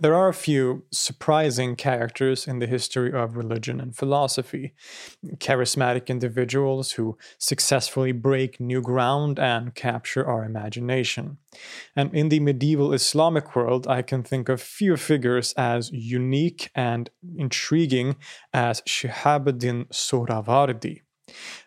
There are a few surprising characters in the history of religion and philosophy. Charismatic individuals who successfully break new ground and capture our imagination. And in the medieval Islamic world, I can think of few figures as unique and intriguing as Shihabuddin Suhrawardi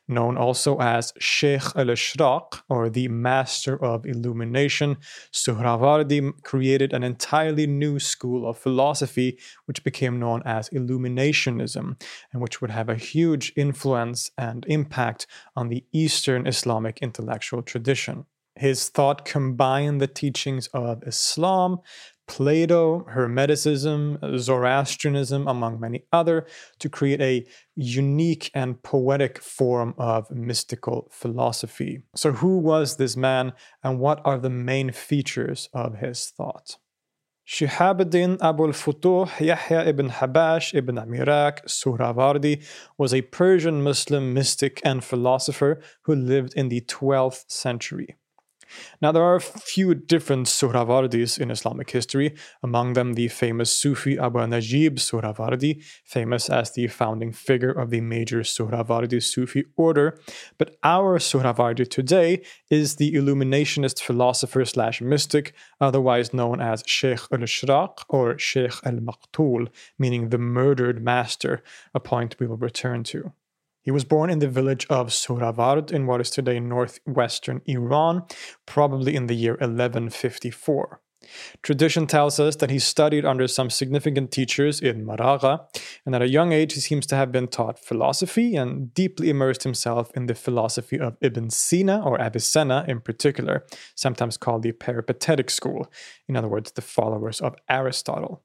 known also as Sheikh al Ishraq, or the Master of Illumination, Suhrawardi created an entirely new school of philosophy which became known as Illuminationism, and which would have a huge influence and impact on the Eastern Islamic intellectual tradition. His thought combined the teachings of Islam, Plato, Hermeticism, Zoroastrianism, among many other, to create a unique and poetic form of mystical philosophy. So, who was this man, and what are the main features of his thought? Shihabuddin Abu al-Futuh Yahya ibn Habash ibn Amirak Suhrawardi was a Persian Muslim mystic and philosopher who lived in the 12th century. Now, there are a few different Suhrawardis in Islamic history, among them the famous Sufi Abu Najib Suhrawardi, famous as the founding figure of the major Suhrawardi Sufi order. But our Suhrawardi today is the illuminationist philosopher slash mystic, otherwise known as Sheikh al Ishraq or Sheikh al Maqtul, meaning the murdered master, a point we will return to. He was born in the village of Suhraward in what is today northwestern Iran, probably in the year 1154. Tradition tells us that he studied under some significant teachers in Maragha, and at a young age he seems to have been taught philosophy and deeply immersed himself in the philosophy of Ibn Sina, or Avicenna in particular, sometimes called the Peripatetic school, in other words, the followers of Aristotle.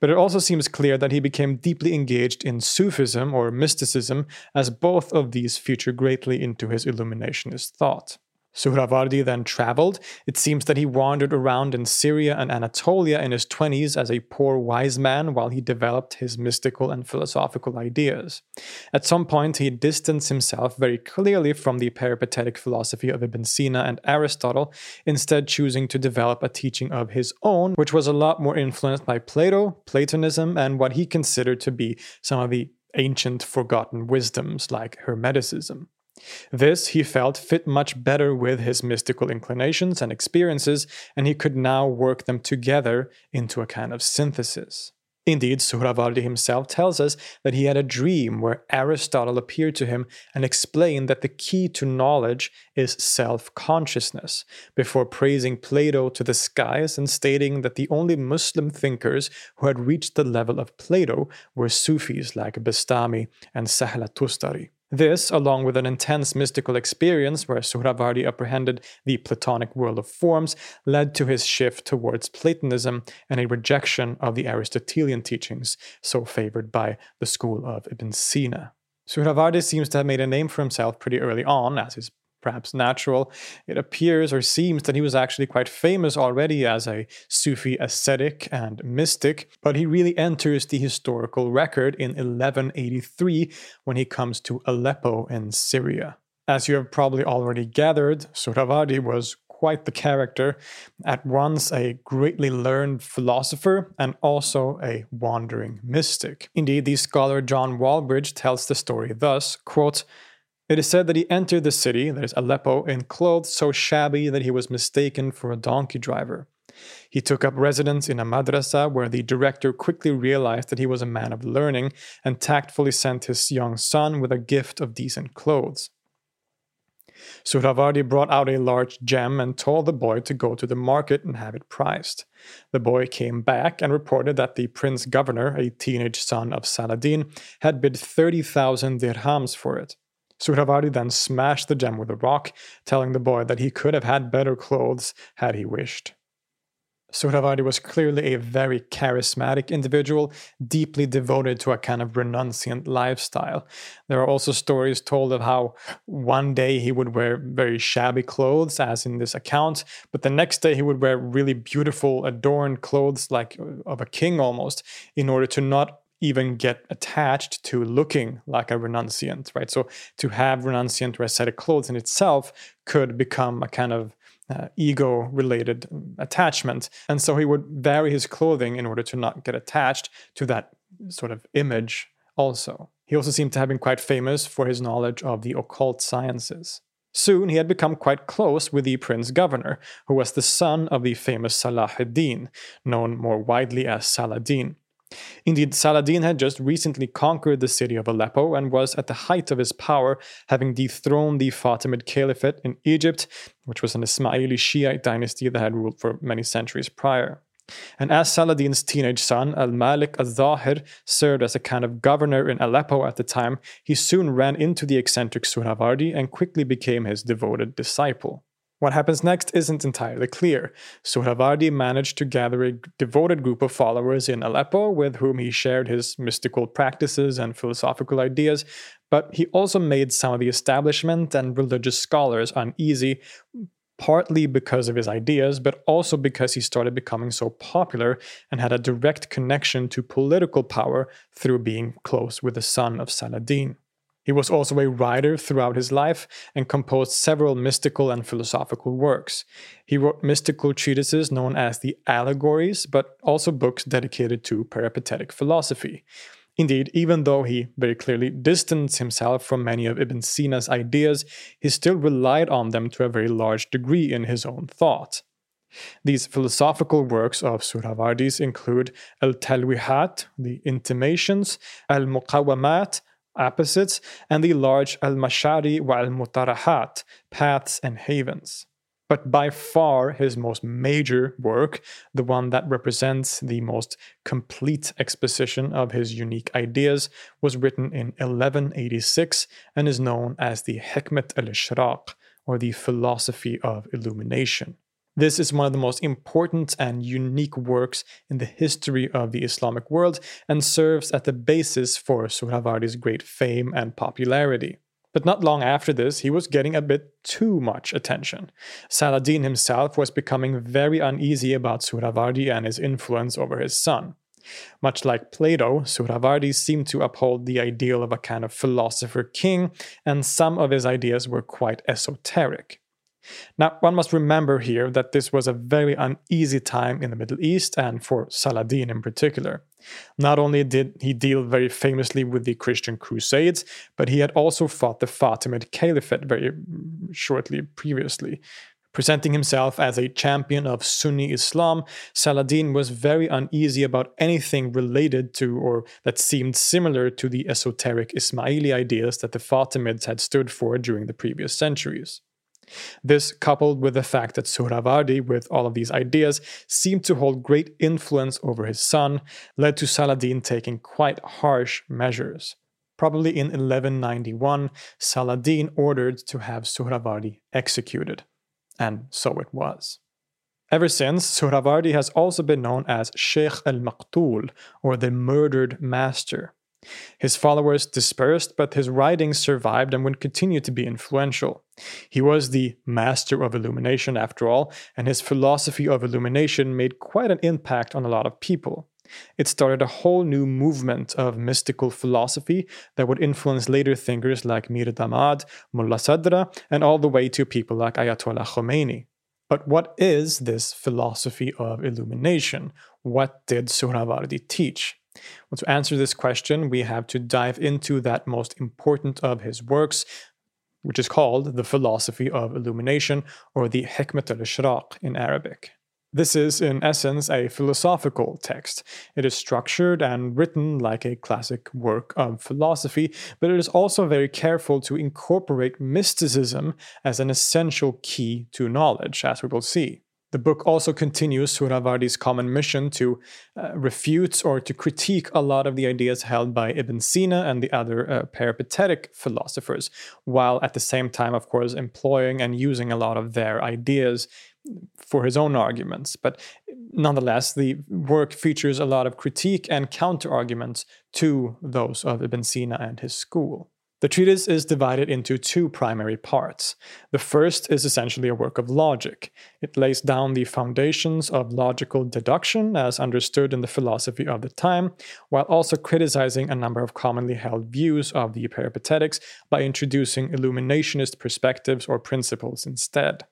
But it also seems clear that he became deeply engaged in Sufism or mysticism, as both of these feature greatly into his Illuminationist thought. Suhrawardi then traveled. It seems that he wandered around in Syria and Anatolia in his 20s as a poor wise man while he developed his mystical and philosophical ideas. At some point, he distanced himself very clearly from the peripatetic philosophy of Ibn Sina and Aristotle, instead, choosing to develop a teaching of his own, which was a lot more influenced by Plato, Platonism, and what he considered to be some of the ancient forgotten wisdoms like Hermeticism. This, he felt, fit much better with his mystical inclinations and experiences, and he could now work them together into a kind of synthesis. Indeed, Suhrawardi himself tells us that he had a dream where Aristotle appeared to him and explained that the key to knowledge is self consciousness, before praising Plato to the skies and stating that the only Muslim thinkers who had reached the level of Plato were Sufis like Bastami and Sahla Tustari. This, along with an intense mystical experience where Suhrawardi apprehended the Platonic world of forms, led to his shift towards Platonism and a rejection of the Aristotelian teachings, so favored by the school of Ibn Sina. Suhrawardi seems to have made a name for himself pretty early on, as his perhaps natural, it appears or seems that he was actually quite famous already as a Sufi ascetic and mystic, but he really enters the historical record in 1183 when he comes to Aleppo in Syria. As you have probably already gathered, Suhrawardi was quite the character, at once a greatly learned philosopher and also a wandering mystic. Indeed, the scholar John Walbridge tells the story thus, quote, it is said that he entered the city, that is Aleppo, in clothes so shabby that he was mistaken for a donkey driver. He took up residence in a madrasa where the director quickly realized that he was a man of learning and tactfully sent his young son with a gift of decent clothes. Suhrawardi brought out a large gem and told the boy to go to the market and have it priced. The boy came back and reported that the prince governor, a teenage son of Saladin, had bid 30,000 dirhams for it. Suhrawardi then smashed the gem with a rock, telling the boy that he could have had better clothes had he wished. Suhrawardi was clearly a very charismatic individual, deeply devoted to a kind of renunciant lifestyle. There are also stories told of how one day he would wear very shabby clothes, as in this account, but the next day he would wear really beautiful, adorned clothes, like of a king almost, in order to not even get attached to looking like a renunciant, right? So to have renunciant or ascetic clothes in itself could become a kind of uh, ego related attachment. And so he would vary his clothing in order to not get attached to that sort of image also. He also seemed to have been quite famous for his knowledge of the occult sciences. Soon he had become quite close with the prince governor, who was the son of the famous Salah ad-Din, known more widely as Saladin. Indeed, Saladin had just recently conquered the city of Aleppo and was at the height of his power, having dethroned the Fatimid Caliphate in Egypt, which was an Ismaili Shiite dynasty that had ruled for many centuries prior. And as Saladin's teenage son, Al Malik al Zahir, served as a kind of governor in Aleppo at the time, he soon ran into the eccentric Suhrawardi and quickly became his devoted disciple. What happens next isn't entirely clear. Suhrawardi managed to gather a devoted group of followers in Aleppo with whom he shared his mystical practices and philosophical ideas, but he also made some of the establishment and religious scholars uneasy, partly because of his ideas, but also because he started becoming so popular and had a direct connection to political power through being close with the son of Saladin. He was also a writer throughout his life and composed several mystical and philosophical works. He wrote mystical treatises known as the Allegories, but also books dedicated to peripatetic philosophy. Indeed, even though he very clearly distanced himself from many of Ibn Sina's ideas, he still relied on them to a very large degree in his own thought. These philosophical works of Suhrawardi's include Al Talwihat, the Intimations, Al Muqawamat, opposites, and the large al mashari wa al mutarahat, paths and havens. But by far his most major work, the one that represents the most complete exposition of his unique ideas, was written in 1186 and is known as the Hikmat al Ishraq, or the Philosophy of Illumination. This is one of the most important and unique works in the history of the Islamic world and serves as the basis for Suhrawardi's great fame and popularity. But not long after this, he was getting a bit too much attention. Saladin himself was becoming very uneasy about Suhrawardi and his influence over his son. Much like Plato, Suhrawardi seemed to uphold the ideal of a kind of philosopher king, and some of his ideas were quite esoteric. Now, one must remember here that this was a very uneasy time in the Middle East and for Saladin in particular. Not only did he deal very famously with the Christian Crusades, but he had also fought the Fatimid Caliphate very mm, shortly previously. Presenting himself as a champion of Sunni Islam, Saladin was very uneasy about anything related to or that seemed similar to the esoteric Ismaili ideas that the Fatimids had stood for during the previous centuries. This, coupled with the fact that Suhrawardi, with all of these ideas, seemed to hold great influence over his son, led to Saladin taking quite harsh measures. Probably in 1191, Saladin ordered to have Suhrawardi executed. And so it was. Ever since, Suhrawardi has also been known as Sheikh al Maqtul, or the murdered master. His followers dispersed, but his writings survived and would continue to be influential. He was the master of illumination, after all, and his philosophy of illumination made quite an impact on a lot of people. It started a whole new movement of mystical philosophy that would influence later thinkers like Mir Damad, Mullah Sadra, and all the way to people like Ayatollah Khomeini. But what is this philosophy of illumination? What did Suhrawardi teach? Well, to answer this question, we have to dive into that most important of his works, which is called the Philosophy of Illumination, or the Hikmat al Ishraq in Arabic. This is, in essence, a philosophical text. It is structured and written like a classic work of philosophy, but it is also very careful to incorporate mysticism as an essential key to knowledge, as we will see. The book also continues Suhrawardi's common mission to uh, refute or to critique a lot of the ideas held by Ibn Sina and the other uh, peripatetic philosophers, while at the same time, of course, employing and using a lot of their ideas for his own arguments. But nonetheless, the work features a lot of critique and counter arguments to those of Ibn Sina and his school. The treatise is divided into two primary parts. The first is essentially a work of logic. It lays down the foundations of logical deduction as understood in the philosophy of the time, while also criticizing a number of commonly held views of the peripatetics by introducing illuminationist perspectives or principles instead.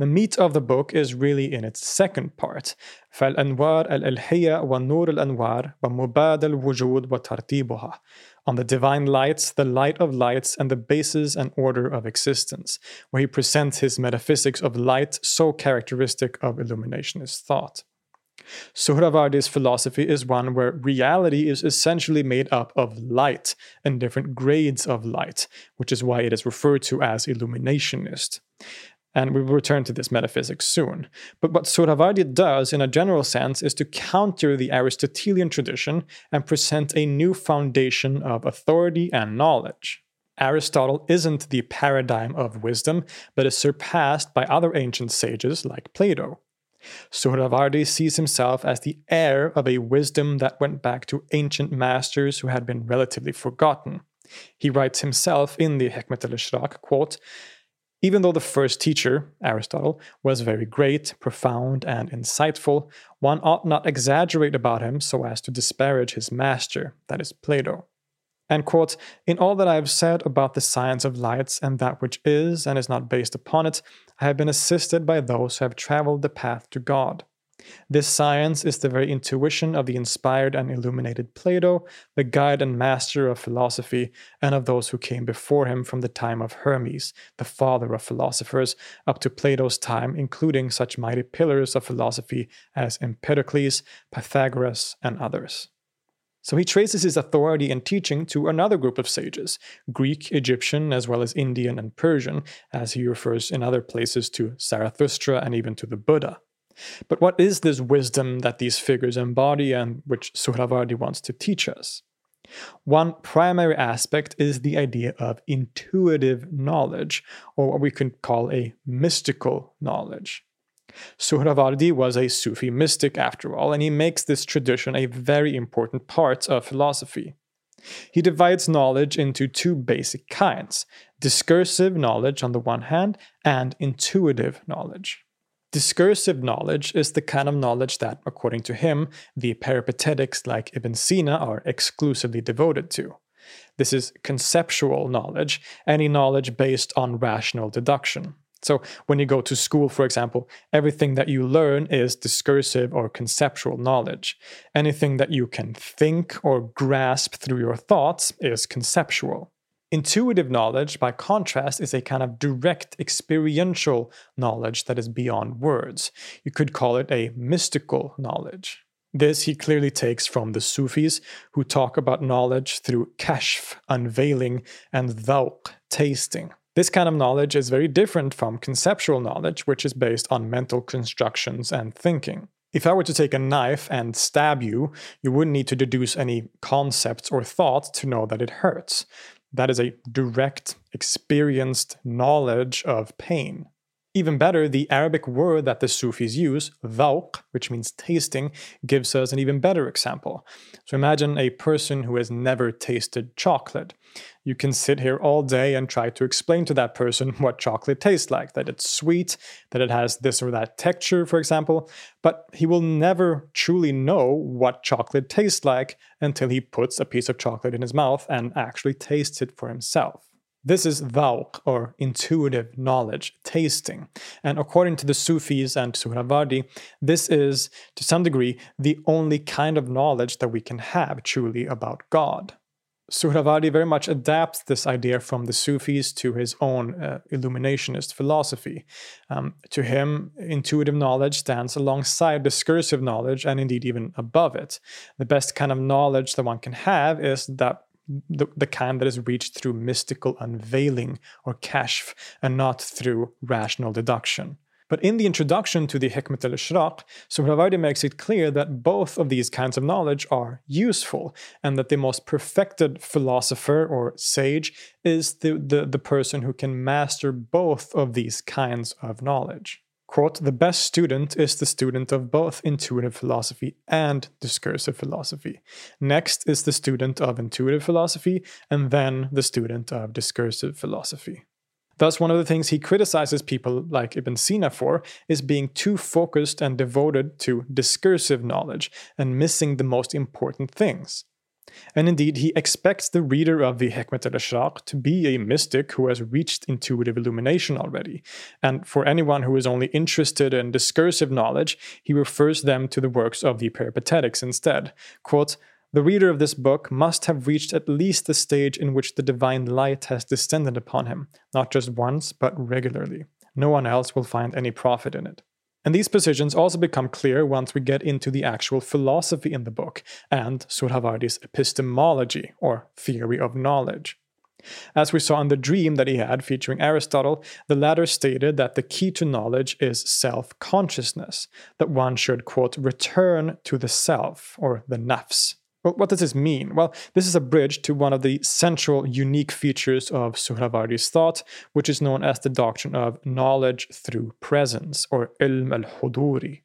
The meat of the book is really in its second part فالأنوار الْإِلْهِيَةُ والنور الأنوار وَمُبَادِلُ الوجود وترتيبها on the divine lights, the light of lights, and the basis and order of existence, where he presents his metaphysics of light so characteristic of illuminationist thought. Suhrawardi's philosophy is one where reality is essentially made up of light and different grades of light, which is why it is referred to as illuminationist. And we will return to this metaphysics soon. But what Suhrawardi does, in a general sense, is to counter the Aristotelian tradition and present a new foundation of authority and knowledge. Aristotle isn't the paradigm of wisdom, but is surpassed by other ancient sages like Plato. Suhrawardi sees himself as the heir of a wisdom that went back to ancient masters who had been relatively forgotten. He writes himself in the Hikmat al-Ishraq, quote, even though the first teacher, Aristotle, was very great, profound, and insightful, one ought not exaggerate about him so as to disparage his master, that is, Plato. And quote, In all that I have said about the science of lights and that which is and is not based upon it, I have been assisted by those who have traveled the path to God. This science is the very intuition of the inspired and illuminated Plato, the guide and master of philosophy, and of those who came before him from the time of Hermes, the father of philosophers, up to Plato's time, including such mighty pillars of philosophy as Empedocles, Pythagoras, and others. So he traces his authority and teaching to another group of sages, Greek, Egyptian, as well as Indian and Persian, as he refers in other places to Zarathustra and even to the Buddha. But what is this wisdom that these figures embody and which Suhrawardi wants to teach us? One primary aspect is the idea of intuitive knowledge, or what we could call a mystical knowledge. Suhrawardi was a Sufi mystic after all, and he makes this tradition a very important part of philosophy. He divides knowledge into two basic kinds discursive knowledge on the one hand, and intuitive knowledge. Discursive knowledge is the kind of knowledge that, according to him, the peripatetics like Ibn Sina are exclusively devoted to. This is conceptual knowledge, any knowledge based on rational deduction. So, when you go to school, for example, everything that you learn is discursive or conceptual knowledge. Anything that you can think or grasp through your thoughts is conceptual. Intuitive knowledge, by contrast, is a kind of direct experiential knowledge that is beyond words. You could call it a mystical knowledge. This he clearly takes from the Sufis, who talk about knowledge through kashf, unveiling, and dhawq, tasting. This kind of knowledge is very different from conceptual knowledge, which is based on mental constructions and thinking. If I were to take a knife and stab you, you wouldn't need to deduce any concepts or thoughts to know that it hurts. That is a direct, experienced knowledge of pain. Even better, the Arabic word that the Sufis use, dhawq, which means tasting, gives us an even better example. So imagine a person who has never tasted chocolate. You can sit here all day and try to explain to that person what chocolate tastes like, that it's sweet, that it has this or that texture, for example, but he will never truly know what chocolate tastes like until he puts a piece of chocolate in his mouth and actually tastes it for himself. This is dhawq, or intuitive knowledge, tasting. And according to the Sufis and Suhrawardi, this is, to some degree, the only kind of knowledge that we can have truly about God. Suhrawardi very much adapts this idea from the Sufis to his own uh, illuminationist philosophy. Um, to him, intuitive knowledge stands alongside discursive knowledge and indeed even above it. The best kind of knowledge that one can have is that the, the kind that is reached through mystical unveiling or kashf and not through rational deduction. But in the introduction to the Hikmat al-Ishraq, Suhrawardi makes it clear that both of these kinds of knowledge are useful, and that the most perfected philosopher or sage is the, the, the person who can master both of these kinds of knowledge. Quote, the best student is the student of both intuitive philosophy and discursive philosophy. Next is the student of intuitive philosophy, and then the student of discursive philosophy. Thus, one of the things he criticizes people like Ibn Sina for is being too focused and devoted to discursive knowledge and missing the most important things. And indeed, he expects the reader of the Hikmat al Ashraq to be a mystic who has reached intuitive illumination already. And for anyone who is only interested in discursive knowledge, he refers them to the works of the Peripatetics instead. Quote, the reader of this book must have reached at least the stage in which the divine light has descended upon him, not just once, but regularly. No one else will find any profit in it. And these positions also become clear once we get into the actual philosophy in the book and Suhrawardi's epistemology, or theory of knowledge. As we saw in the dream that he had featuring Aristotle, the latter stated that the key to knowledge is self consciousness, that one should, quote, return to the self, or the nafs, well, what does this mean? Well, this is a bridge to one of the central unique features of Suhrawardi's thought, which is known as the doctrine of knowledge through presence, or ilm al-huduri.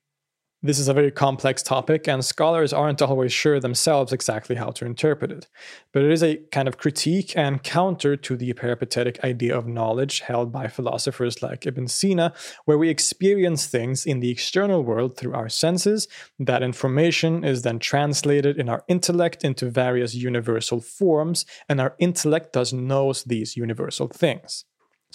This is a very complex topic, and scholars aren't always sure themselves exactly how to interpret it. But it is a kind of critique and counter to the peripatetic idea of knowledge held by philosophers like Ibn Sina, where we experience things in the external world through our senses. That information is then translated in our intellect into various universal forms, and our intellect thus knows these universal things.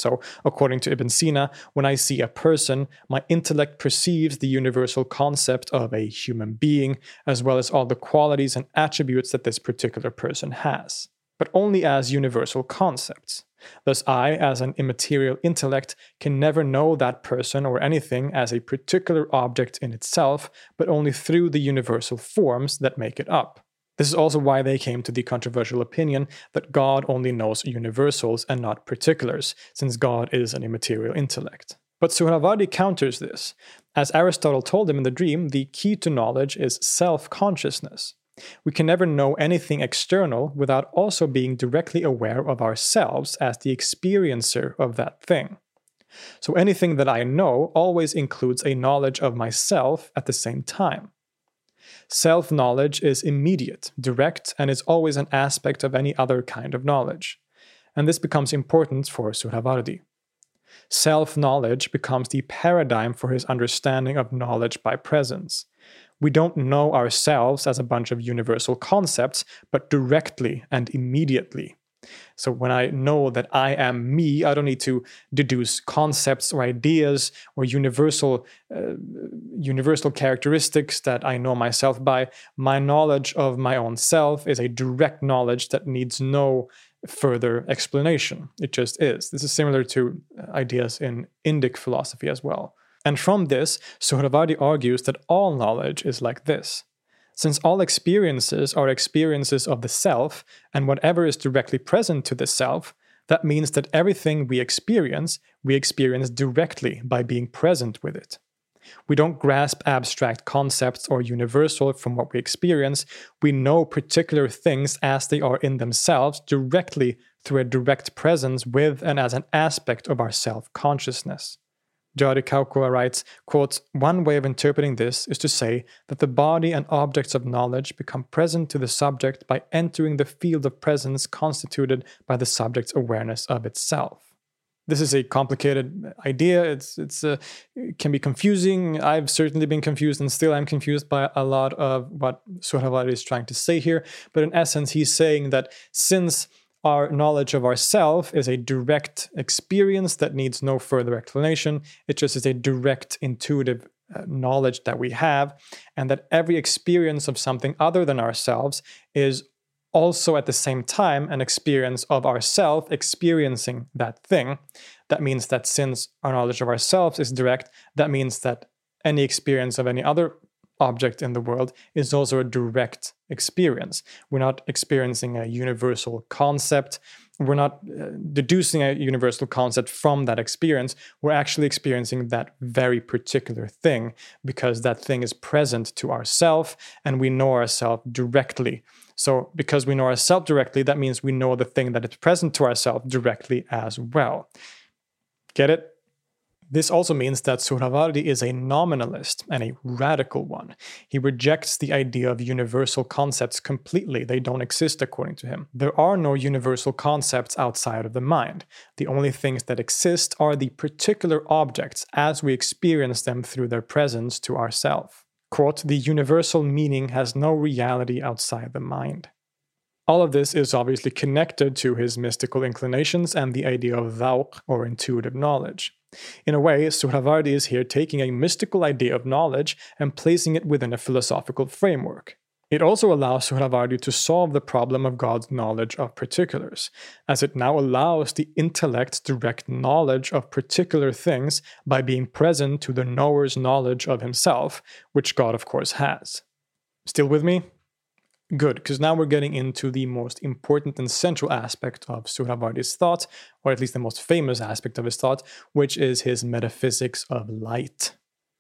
So, according to Ibn Sina, when I see a person, my intellect perceives the universal concept of a human being, as well as all the qualities and attributes that this particular person has, but only as universal concepts. Thus, I, as an immaterial intellect, can never know that person or anything as a particular object in itself, but only through the universal forms that make it up. This is also why they came to the controversial opinion that God only knows universals and not particulars, since God is an immaterial intellect. But Suhrawardi counters this. As Aristotle told him in the dream, the key to knowledge is self consciousness. We can never know anything external without also being directly aware of ourselves as the experiencer of that thing. So anything that I know always includes a knowledge of myself at the same time. Self knowledge is immediate, direct, and is always an aspect of any other kind of knowledge. And this becomes important for Suhrawardi. Self knowledge becomes the paradigm for his understanding of knowledge by presence. We don't know ourselves as a bunch of universal concepts, but directly and immediately. So when I know that I am me, I don't need to deduce concepts or ideas or universal uh, universal characteristics that I know myself by. My knowledge of my own self is a direct knowledge that needs no further explanation. It just is. This is similar to uh, ideas in Indic philosophy as well. And from this, Suhrawardi argues that all knowledge is like this. Since all experiences are experiences of the self, and whatever is directly present to the self, that means that everything we experience, we experience directly by being present with it. We don't grasp abstract concepts or universal from what we experience. We know particular things as they are in themselves directly through a direct presence with and as an aspect of our self consciousness. Jari Kaukua writes, quote, One way of interpreting this is to say that the body and objects of knowledge become present to the subject by entering the field of presence constituted by the subject's awareness of itself. This is a complicated idea. It's it's uh, it can be confusing. I've certainly been confused, and still I'm confused by a lot of what Suhrawardi is trying to say here. But in essence, he's saying that since our knowledge of ourself is a direct experience that needs no further explanation. It just is a direct intuitive uh, knowledge that we have, and that every experience of something other than ourselves is also at the same time an experience of ourself experiencing that thing. That means that since our knowledge of ourselves is direct, that means that any experience of any other object in the world is also a direct experience. We're not experiencing a universal concept. We're not uh, deducing a universal concept from that experience. We're actually experiencing that very particular thing because that thing is present to ourself and we know ourselves directly. So, because we know ourselves directly, that means we know the thing that is present to ourselves directly as well. Get it? This also means that Suhrawardi is a nominalist and a radical one. He rejects the idea of universal concepts completely. They don't exist according to him. There are no universal concepts outside of the mind. The only things that exist are the particular objects as we experience them through their presence to ourself. Quote, the universal meaning has no reality outside the mind. All of this is obviously connected to his mystical inclinations and the idea of dhawq or intuitive knowledge. In a way, Suhrawardi is here taking a mystical idea of knowledge and placing it within a philosophical framework. It also allows Suhrawardi to solve the problem of God's knowledge of particulars, as it now allows the intellect's direct knowledge of particular things by being present to the knower's knowledge of himself, which God, of course, has. Still with me? Good, because now we're getting into the most important and central aspect of Suhrawardi's thought, or at least the most famous aspect of his thought, which is his metaphysics of light.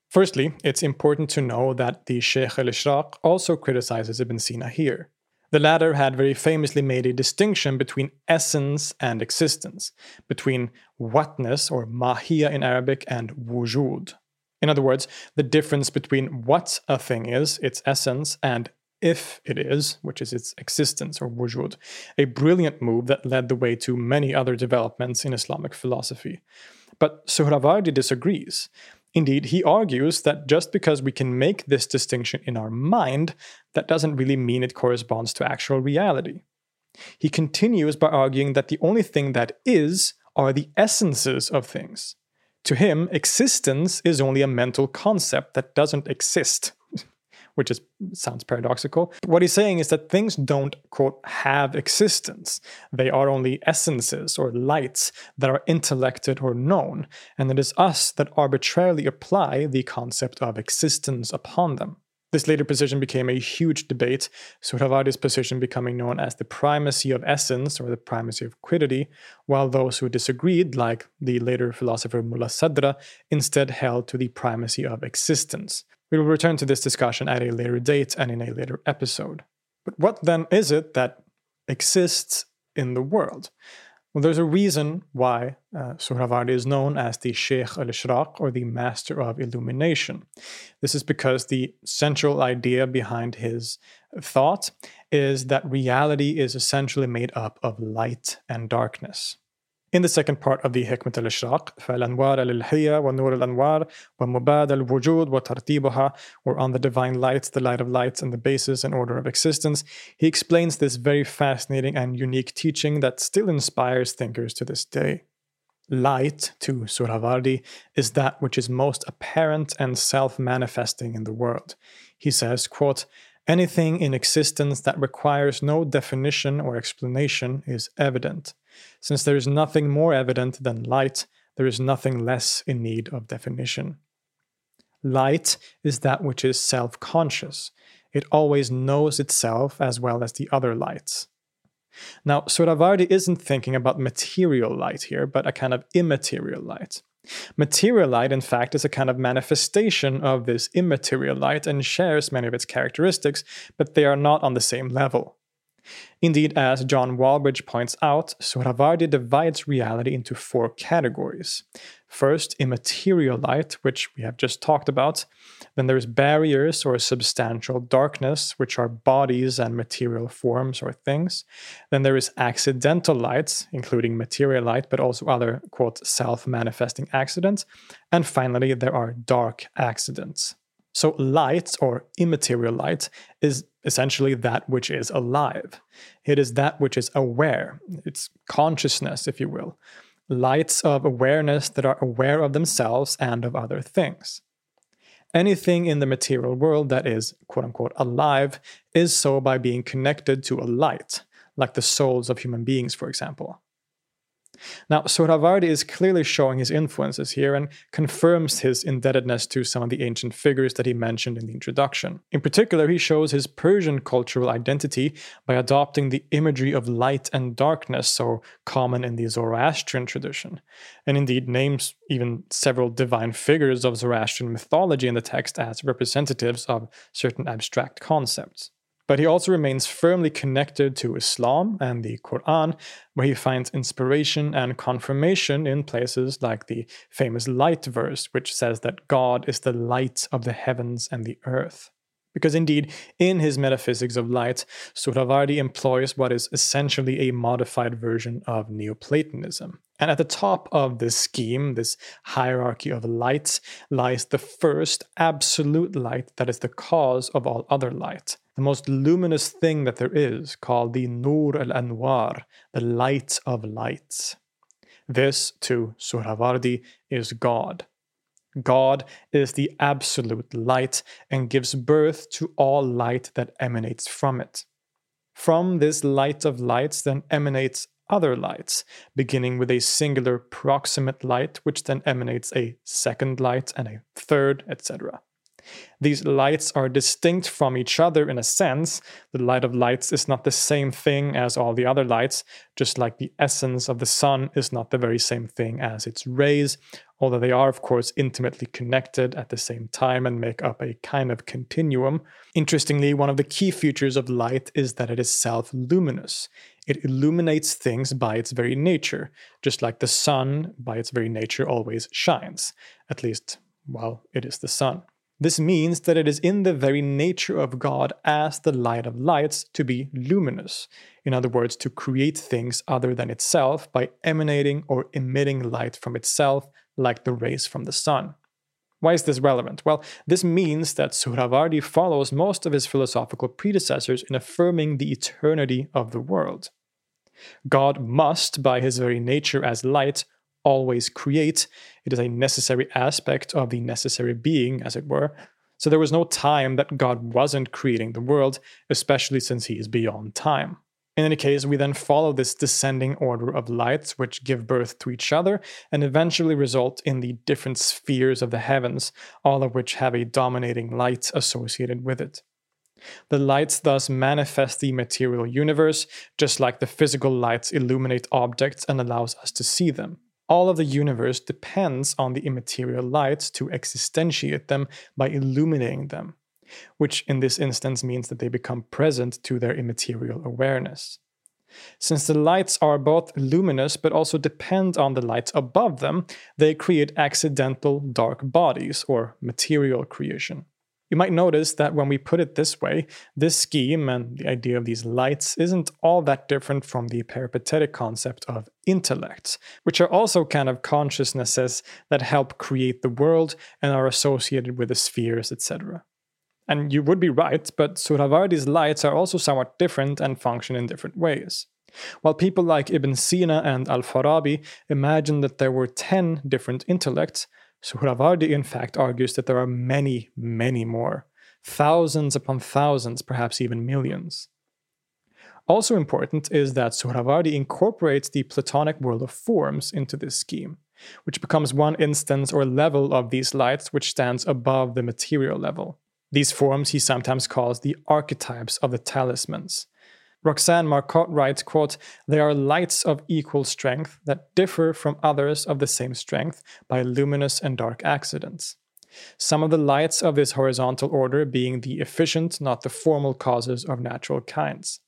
Firstly, it's important to know that the Sheikh al Ishraq also criticizes Ibn Sina here. The latter had very famously made a distinction between essence and existence, between whatness or mahiya in Arabic and wujud. In other words, the difference between what a thing is, its essence, and if it is, which is its existence or wujud, a brilliant move that led the way to many other developments in Islamic philosophy. But Suhrawardi disagrees. Indeed, he argues that just because we can make this distinction in our mind, that doesn't really mean it corresponds to actual reality. He continues by arguing that the only thing that is are the essences of things. To him, existence is only a mental concept that doesn't exist which is sounds paradoxical. What he's saying is that things don't quote have existence. They are only essences or lights that are intellected or known, and it is us that arbitrarily apply the concept of existence upon them. This later position became a huge debate, Suhrawardi's position becoming known as the primacy of essence or the primacy of quiddity, while those who disagreed, like the later philosopher Mullah Sadra, instead held to the primacy of existence. We will return to this discussion at a later date and in a later episode. But what then is it that exists in the world? Well, there's a reason why uh, is known as the Sheikh al Ishraq or the Master of Illumination. This is because the central idea behind his thought is that reality is essentially made up of light and darkness. In the second part of the حكمة الإشراق فالأنوار للحية ونور الأنوار ومبادئ الوجود وترتيبها or on the divine lights, the light of lights and the basis and order of existence. He explains this very fascinating and unique teaching that still inspires thinkers to this day. Light, to Suhrawardi, is that which is most apparent and self-manifesting in the world. He says, quote, Anything in existence that requires no definition or explanation is evident. Since there is nothing more evident than light, there is nothing less in need of definition. Light is that which is self conscious. It always knows itself as well as the other lights. Now, Suhrawardi isn't thinking about material light here, but a kind of immaterial light. Material light, in fact, is a kind of manifestation of this immaterial light and shares many of its characteristics, but they are not on the same level. Indeed, as John Walbridge points out, Suhrawardi divides reality into four categories. First, immaterial light, which we have just talked about. Then there's barriers or substantial darkness, which are bodies and material forms or things. Then there is accidental light, including material light, but also other, quote, self manifesting accidents. And finally, there are dark accidents. So, light or immaterial light is essentially that which is alive. It is that which is aware. It's consciousness, if you will. Lights of awareness that are aware of themselves and of other things. Anything in the material world that is, quote unquote, alive is so by being connected to a light, like the souls of human beings, for example. Now, Suhrawardi is clearly showing his influences here and confirms his indebtedness to some of the ancient figures that he mentioned in the introduction. In particular, he shows his Persian cultural identity by adopting the imagery of light and darkness so common in the Zoroastrian tradition, and indeed names even several divine figures of Zoroastrian mythology in the text as representatives of certain abstract concepts but he also remains firmly connected to Islam and the Quran, where he finds inspiration and confirmation in places like the famous light verse, which says that God is the light of the heavens and the earth. Because indeed, in his metaphysics of light, Suhrawardi employs what is essentially a modified version of Neoplatonism. And at the top of this scheme, this hierarchy of lights, lies the first absolute light that is the cause of all other light, the most luminous thing that there is, called the Nur al Anwar, the light of lights. This, to Suhrawardi, is God. God is the absolute light and gives birth to all light that emanates from it. From this light of lights then emanates other lights, beginning with a singular proximate light, which then emanates a second light and a third, etc. These lights are distinct from each other in a sense. The light of lights is not the same thing as all the other lights, just like the essence of the sun is not the very same thing as its rays, although they are, of course, intimately connected at the same time and make up a kind of continuum. Interestingly, one of the key features of light is that it is self luminous. It illuminates things by its very nature, just like the sun, by its very nature, always shines, at least while it is the sun. This means that it is in the very nature of God as the light of lights to be luminous, in other words, to create things other than itself by emanating or emitting light from itself, like the rays from the sun. Why is this relevant? Well, this means that Suhrawardi follows most of his philosophical predecessors in affirming the eternity of the world. God must, by his very nature as light, always create. It is a necessary aspect of the necessary being, as it were. So there was no time that God wasn't creating the world, especially since he is beyond time. In any case, we then follow this descending order of lights which give birth to each other and eventually result in the different spheres of the heavens, all of which have a dominating light associated with it. The lights thus manifest the material universe, just like the physical lights illuminate objects and allows us to see them all of the universe depends on the immaterial lights to existentiate them by illuminating them, which in this instance means that they become present to their immaterial awareness. Since the lights are both luminous but also depend on the lights above them, they create accidental dark bodies, or material creation. You might notice that when we put it this way, this scheme and the idea of these lights isn't all that different from the peripatetic concept of intellects, which are also kind of consciousnesses that help create the world and are associated with the spheres, etc. And you would be right, but Suhrawardi's lights are also somewhat different and function in different ways. While people like Ibn Sina and Al Farabi imagine that there were 10 different intellects, Suhrawardi, in fact, argues that there are many, many more, thousands upon thousands, perhaps even millions. Also important is that Suhrawardi incorporates the Platonic world of forms into this scheme, which becomes one instance or level of these lights which stands above the material level. These forms he sometimes calls the archetypes of the talismans, Roxanne Marcotte writes, quote, They are lights of equal strength that differ from others of the same strength by luminous and dark accidents. Some of the lights of this horizontal order being the efficient, not the formal causes of natural kinds.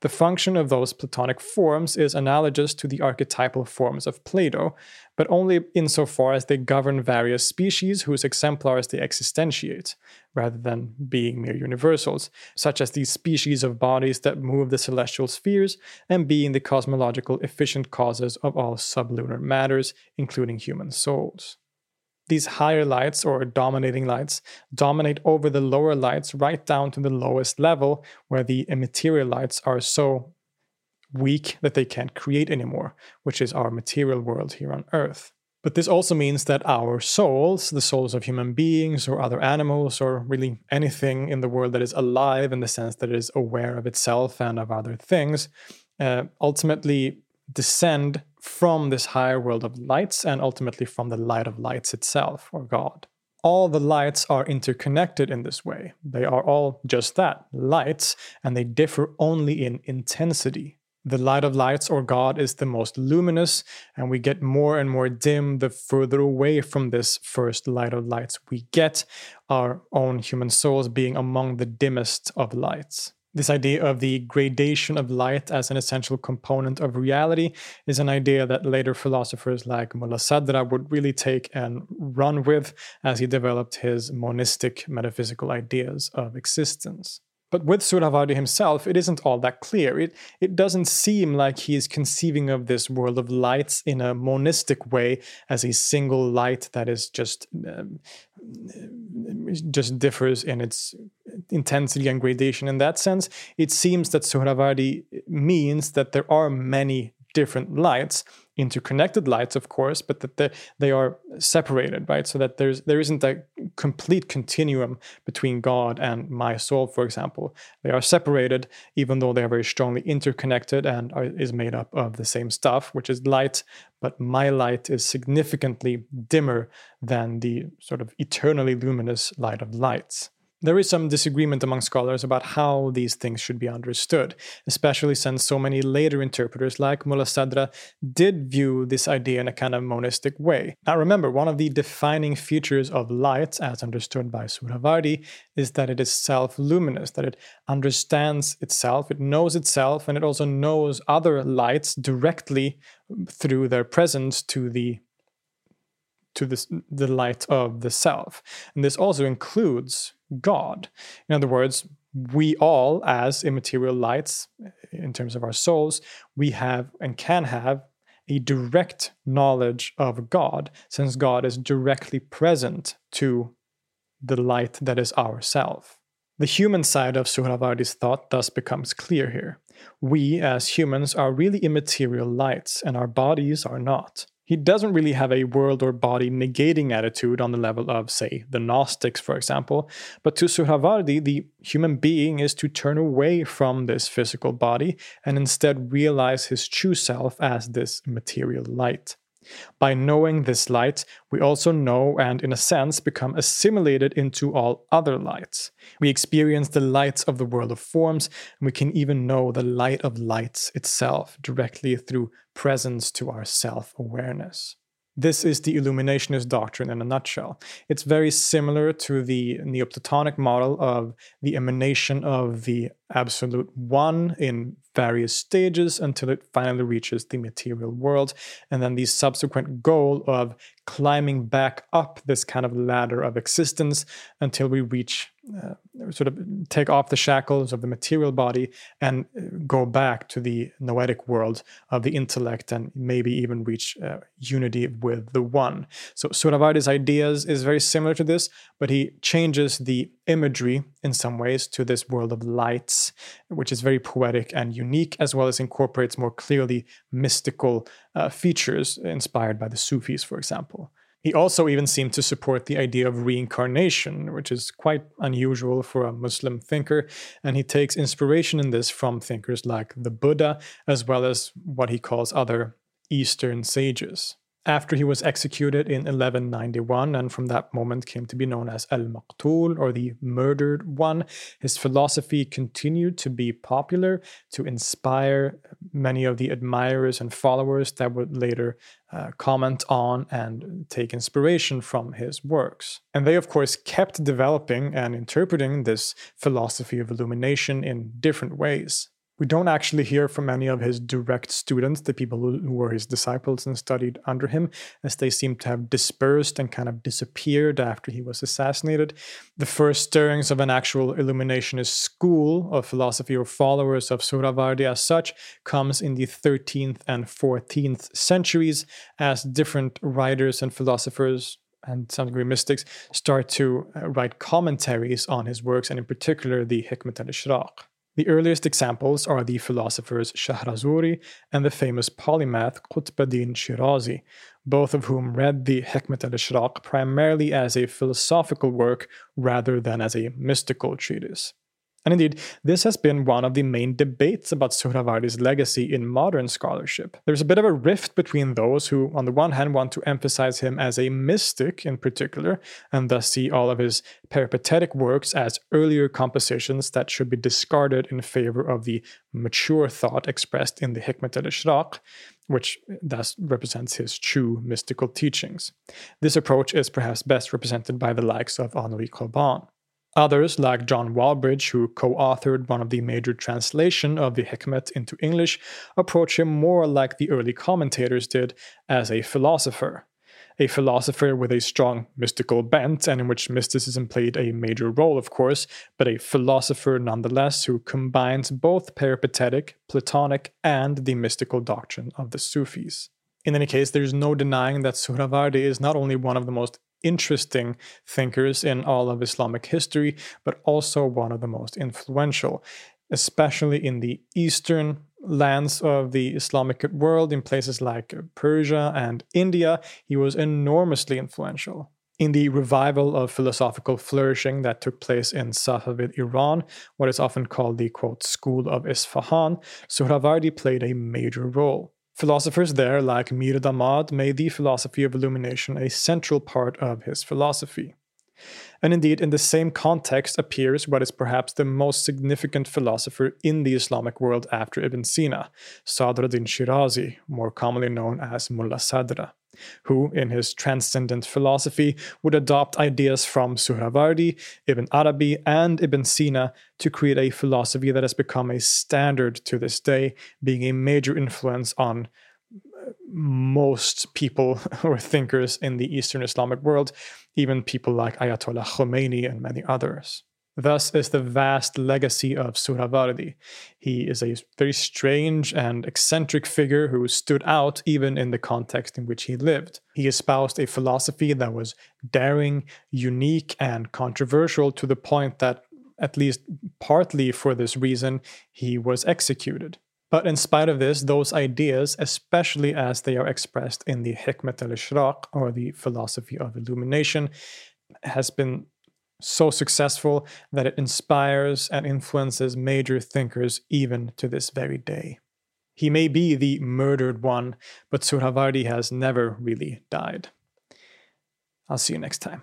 The function of those Platonic forms is analogous to the archetypal forms of Plato, but only insofar as they govern various species whose exemplars they existentiate, rather than being mere universals, such as these species of bodies that move the celestial spheres and being the cosmological efficient causes of all sublunar matters, including human souls. These higher lights or dominating lights dominate over the lower lights right down to the lowest level where the immaterial lights are so weak that they can't create anymore, which is our material world here on Earth. But this also means that our souls, the souls of human beings or other animals, or really anything in the world that is alive in the sense that it is aware of itself and of other things, uh, ultimately descend from this higher world of lights and ultimately from the light of lights itself, or God. All the lights are interconnected in this way. They are all just that, lights, and they differ only in intensity. The light of lights, or God, is the most luminous, and we get more and more dim the further away from this first light of lights we get, our own human souls being among the dimmest of lights. This idea of the gradation of light as an essential component of reality is an idea that later philosophers like Mulla Sadra would really take and run with as he developed his monistic metaphysical ideas of existence. But with Suhrawardi himself, it isn't all that clear. It, it doesn't seem like he is conceiving of this world of lights in a monistic way as a single light that is just um, just differs in its intensity and gradation in that sense. It seems that Suhrawardi means that there are many different lights interconnected lights of course but that they, they are separated right so that there's there isn't a complete continuum between god and my soul for example. They are separated even though they are very strongly interconnected and are, is made up of the same stuff which is light but my light is significantly dimmer than the sort of eternally luminous light of lights there is some disagreement among scholars about how these things should be understood, especially since so many later interpreters like Mulla Sadra did view this idea in a kind of monistic way. Now remember, one of the defining features of light, as understood by Suhrawardi, is that it is self-luminous, that it understands itself, it knows itself, and it also knows other lights directly through their presence to the to this, the light of the self. And this also includes God. In other words, we all, as immaterial lights, eh, in terms of our souls, we have and can have a direct knowledge of God, since God is directly present to the light that is our self. The human side of Suhrawardi's thought thus becomes clear here. We, as humans, are really immaterial lights, and our bodies are not. He doesn't really have a world or body negating attitude on the level of, say, the Gnostics, for example. But to Suhrawardi, the human being is to turn away from this physical body and instead realize his true self as this material light. By knowing this light, we also know and, in a sense, become assimilated into all other lights. We experience the lights of the world of forms, and we can even know the light of lights itself directly through presence to our self awareness. This is the Illuminationist doctrine in a nutshell. It's very similar to the Neoplatonic model of the emanation of the absolute one in various stages until it finally reaches the material world, and then the subsequent goal of climbing back up this kind of ladder of existence until we reach uh, sort of take off the shackles of the material body and uh, go back to the noetic world of the intellect and maybe even reach uh, unity with the one. So Suhrawardi's ideas is very similar to this, but he changes the imagery in some ways to this world of lights, which is very poetic and unique, as well as incorporates more clearly mystical uh, features inspired by the Sufis, for example. He also even seemed to support the idea of reincarnation, which is quite unusual for a Muslim thinker, and he takes inspiration in this from thinkers like the Buddha, as well as what he calls other Eastern sages after he was executed in 1191 and from that moment came to be known as Al Maqtul or the murdered one. His philosophy continued to be popular, to inspire many of the admirers and followers that would later uh, comment on and take inspiration from his works. And they, of course, kept developing and interpreting this philosophy of illumination in different ways. We don't actually hear from any of his direct students, the people who, were his disciples and studied under him, as they seem to have dispersed and kind of disappeared after he was assassinated. The first stirrings of an actual Illuminationist school of philosophy or followers of Suhrawardi as such comes in the 13th and 14th centuries as different writers and philosophers and some degree mystics start to uh, write commentaries on his works and in particular the Hikmat al-Ishraq. The earliest examples are the philosophers Shahrazuri and the famous polymath Qutbuddin Shirazi, both of whom read the Hikmat al-Ishraq primarily as a philosophical work rather than as a mystical treatise. And indeed, this has been one of the main debates about Suhrawardi's legacy in modern scholarship. There's a bit of a rift between those who, on the one hand, want to emphasize him as a mystic in particular, and thus see all of his peripatetic works as earlier compositions that should be discarded in favor of the mature thought expressed in the Hikmat al-Ishraq, which uh, thus represents his true mystical teachings. This approach is perhaps best represented by the likes of Henri Corbin. Others, like John Walbridge, who co authored one of the major translations of the Hikmat into English, approach him more like the early commentators did as a philosopher. A philosopher with a strong mystical bent, and in which mysticism played a major role, of course, but a philosopher nonetheless who combines both peripatetic, Platonic, and the mystical doctrine of the Sufis. In any case, there's no denying that Suhrawardi is not only one of the most interesting thinkers in all of Islamic history, but also one of the most influential, especially in the eastern lands of the Islamic world, in places like Persia and India. He was enormously influential. In the revival of philosophical flourishing that took place in Safavid Iran, what is often called the quote, School of Isfahan, Suhrawardi played a major role. Philosophers there, like Mir Damad, made the philosophy of illumination a central part of his philosophy. And indeed, in the same context appears what is perhaps the most significant philosopher in the Islamic world after Ibn Sina, Sadruddin Shirazi, more commonly known as Mulla Sadra, who, in his transcendent philosophy, would adopt ideas from Suhrawardi, Ibn Arabi, and Ibn Sina to create a philosophy that has become a standard to this day, being a major influence on uh, most people or thinkers in the Eastern Islamic world, even people like Ayatollah Khomeini and many others. Thus is the vast legacy of Suhrawardi. He is a very strange and eccentric figure who stood out even in the context in which he lived. He espoused a philosophy that was daring, unique, and controversial to the point that, at least partly for this reason, he was executed. But in spite of this, those ideas, especially as they are expressed in the Hikmat al Ishraq, or the philosophy of illumination, has been so successful that it inspires and influences major thinkers even to this very day. He may be the murdered one, but Suhrawardi has never really died. I'll see you next time.